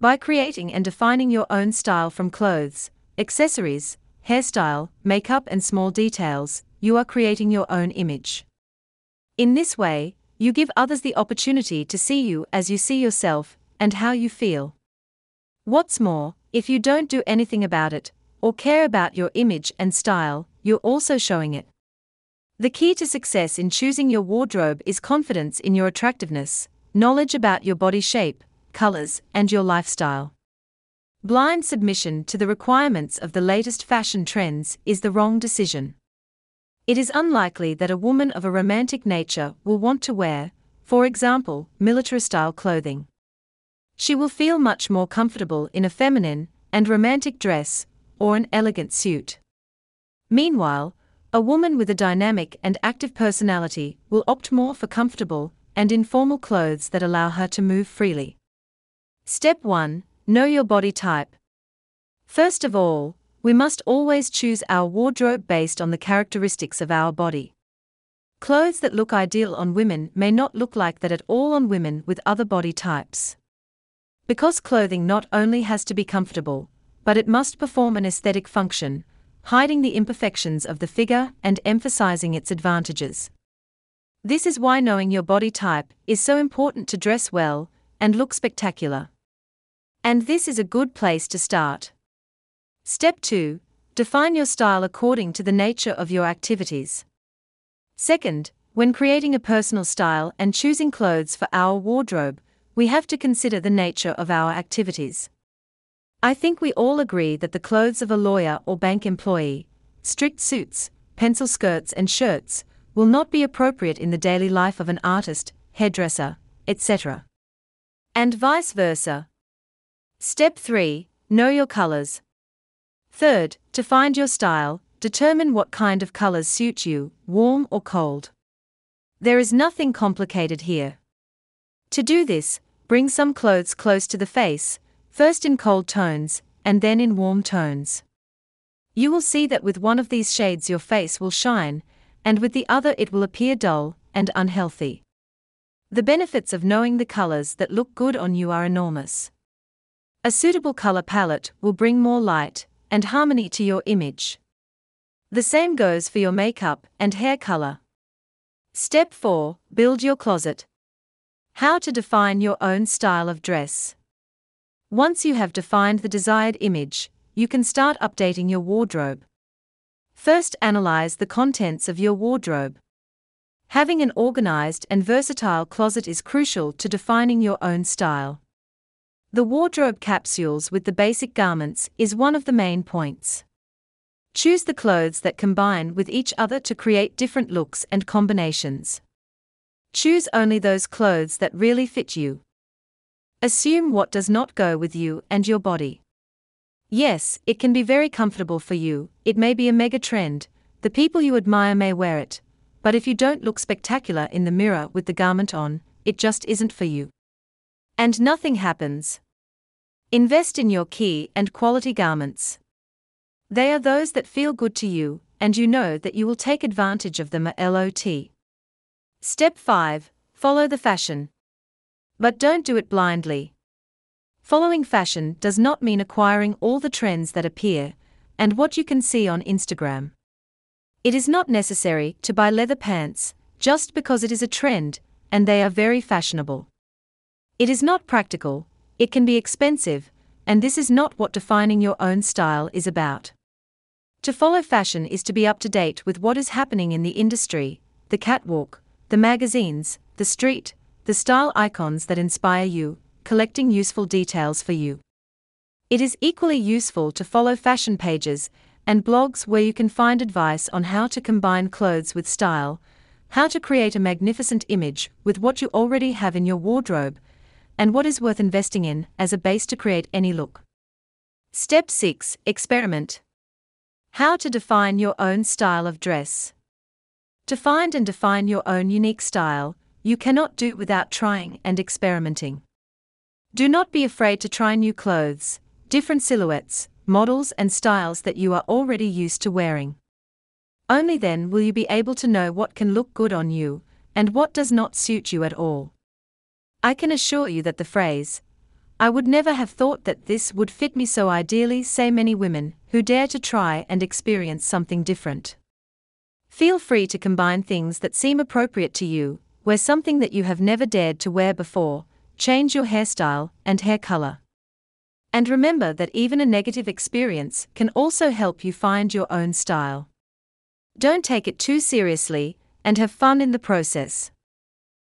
By creating and defining your own style from clothes, accessories, hairstyle, makeup, and small details, you are creating your own image. In this way, you give others the opportunity to see you as you see yourself and how you feel. What's more, if you don't do anything about it, or care about your image and style, you're also showing it. The key to success in choosing your wardrobe is confidence in your attractiveness, knowledge about your body shape, colors, and your lifestyle. Blind submission to the requirements of the latest fashion trends is the wrong decision. It is unlikely that a woman of a romantic nature will want to wear, for example, military style clothing. She will feel much more comfortable in a feminine and romantic dress or an elegant suit. Meanwhile, a woman with a dynamic and active personality will opt more for comfortable and informal clothes that allow her to move freely. Step 1 Know your body type. First of all, we must always choose our wardrobe based on the characteristics of our body. Clothes that look ideal on women may not look like that at all on women with other body types. Because clothing not only has to be comfortable, but it must perform an aesthetic function, hiding the imperfections of the figure and emphasizing its advantages. This is why knowing your body type is so important to dress well and look spectacular. And this is a good place to start. Step 2 Define your style according to the nature of your activities. Second, when creating a personal style and choosing clothes for our wardrobe, we have to consider the nature of our activities. I think we all agree that the clothes of a lawyer or bank employee, strict suits, pencil skirts, and shirts, will not be appropriate in the daily life of an artist, hairdresser, etc. And vice versa. Step 3 Know your colors. Third, to find your style, determine what kind of colors suit you, warm or cold. There is nothing complicated here. To do this, bring some clothes close to the face, first in cold tones, and then in warm tones. You will see that with one of these shades your face will shine, and with the other it will appear dull and unhealthy. The benefits of knowing the colors that look good on you are enormous. A suitable color palette will bring more light and harmony to your image. The same goes for your makeup and hair color. Step 4 Build your closet. How to define your own style of dress. Once you have defined the desired image, you can start updating your wardrobe. First, analyze the contents of your wardrobe. Having an organized and versatile closet is crucial to defining your own style. The wardrobe capsules with the basic garments is one of the main points. Choose the clothes that combine with each other to create different looks and combinations. Choose only those clothes that really fit you. Assume what does not go with you and your body. Yes, it can be very comfortable for you, it may be a mega trend, the people you admire may wear it, but if you don't look spectacular in the mirror with the garment on, it just isn't for you. And nothing happens. Invest in your key and quality garments. They are those that feel good to you, and you know that you will take advantage of them at LOT. Step 5 Follow the fashion. But don't do it blindly. Following fashion does not mean acquiring all the trends that appear and what you can see on Instagram. It is not necessary to buy leather pants just because it is a trend and they are very fashionable. It is not practical, it can be expensive, and this is not what defining your own style is about. To follow fashion is to be up to date with what is happening in the industry, the catwalk, the magazines, the street, the style icons that inspire you, collecting useful details for you. It is equally useful to follow fashion pages and blogs where you can find advice on how to combine clothes with style, how to create a magnificent image with what you already have in your wardrobe, and what is worth investing in as a base to create any look. Step 6 Experiment. How to define your own style of dress. To find and define your own unique style, you cannot do without trying and experimenting. Do not be afraid to try new clothes, different silhouettes, models, and styles that you are already used to wearing. Only then will you be able to know what can look good on you and what does not suit you at all. I can assure you that the phrase, I would never have thought that this would fit me so ideally, say many women who dare to try and experience something different. Feel free to combine things that seem appropriate to you, wear something that you have never dared to wear before, change your hairstyle and hair color. And remember that even a negative experience can also help you find your own style. Don't take it too seriously, and have fun in the process.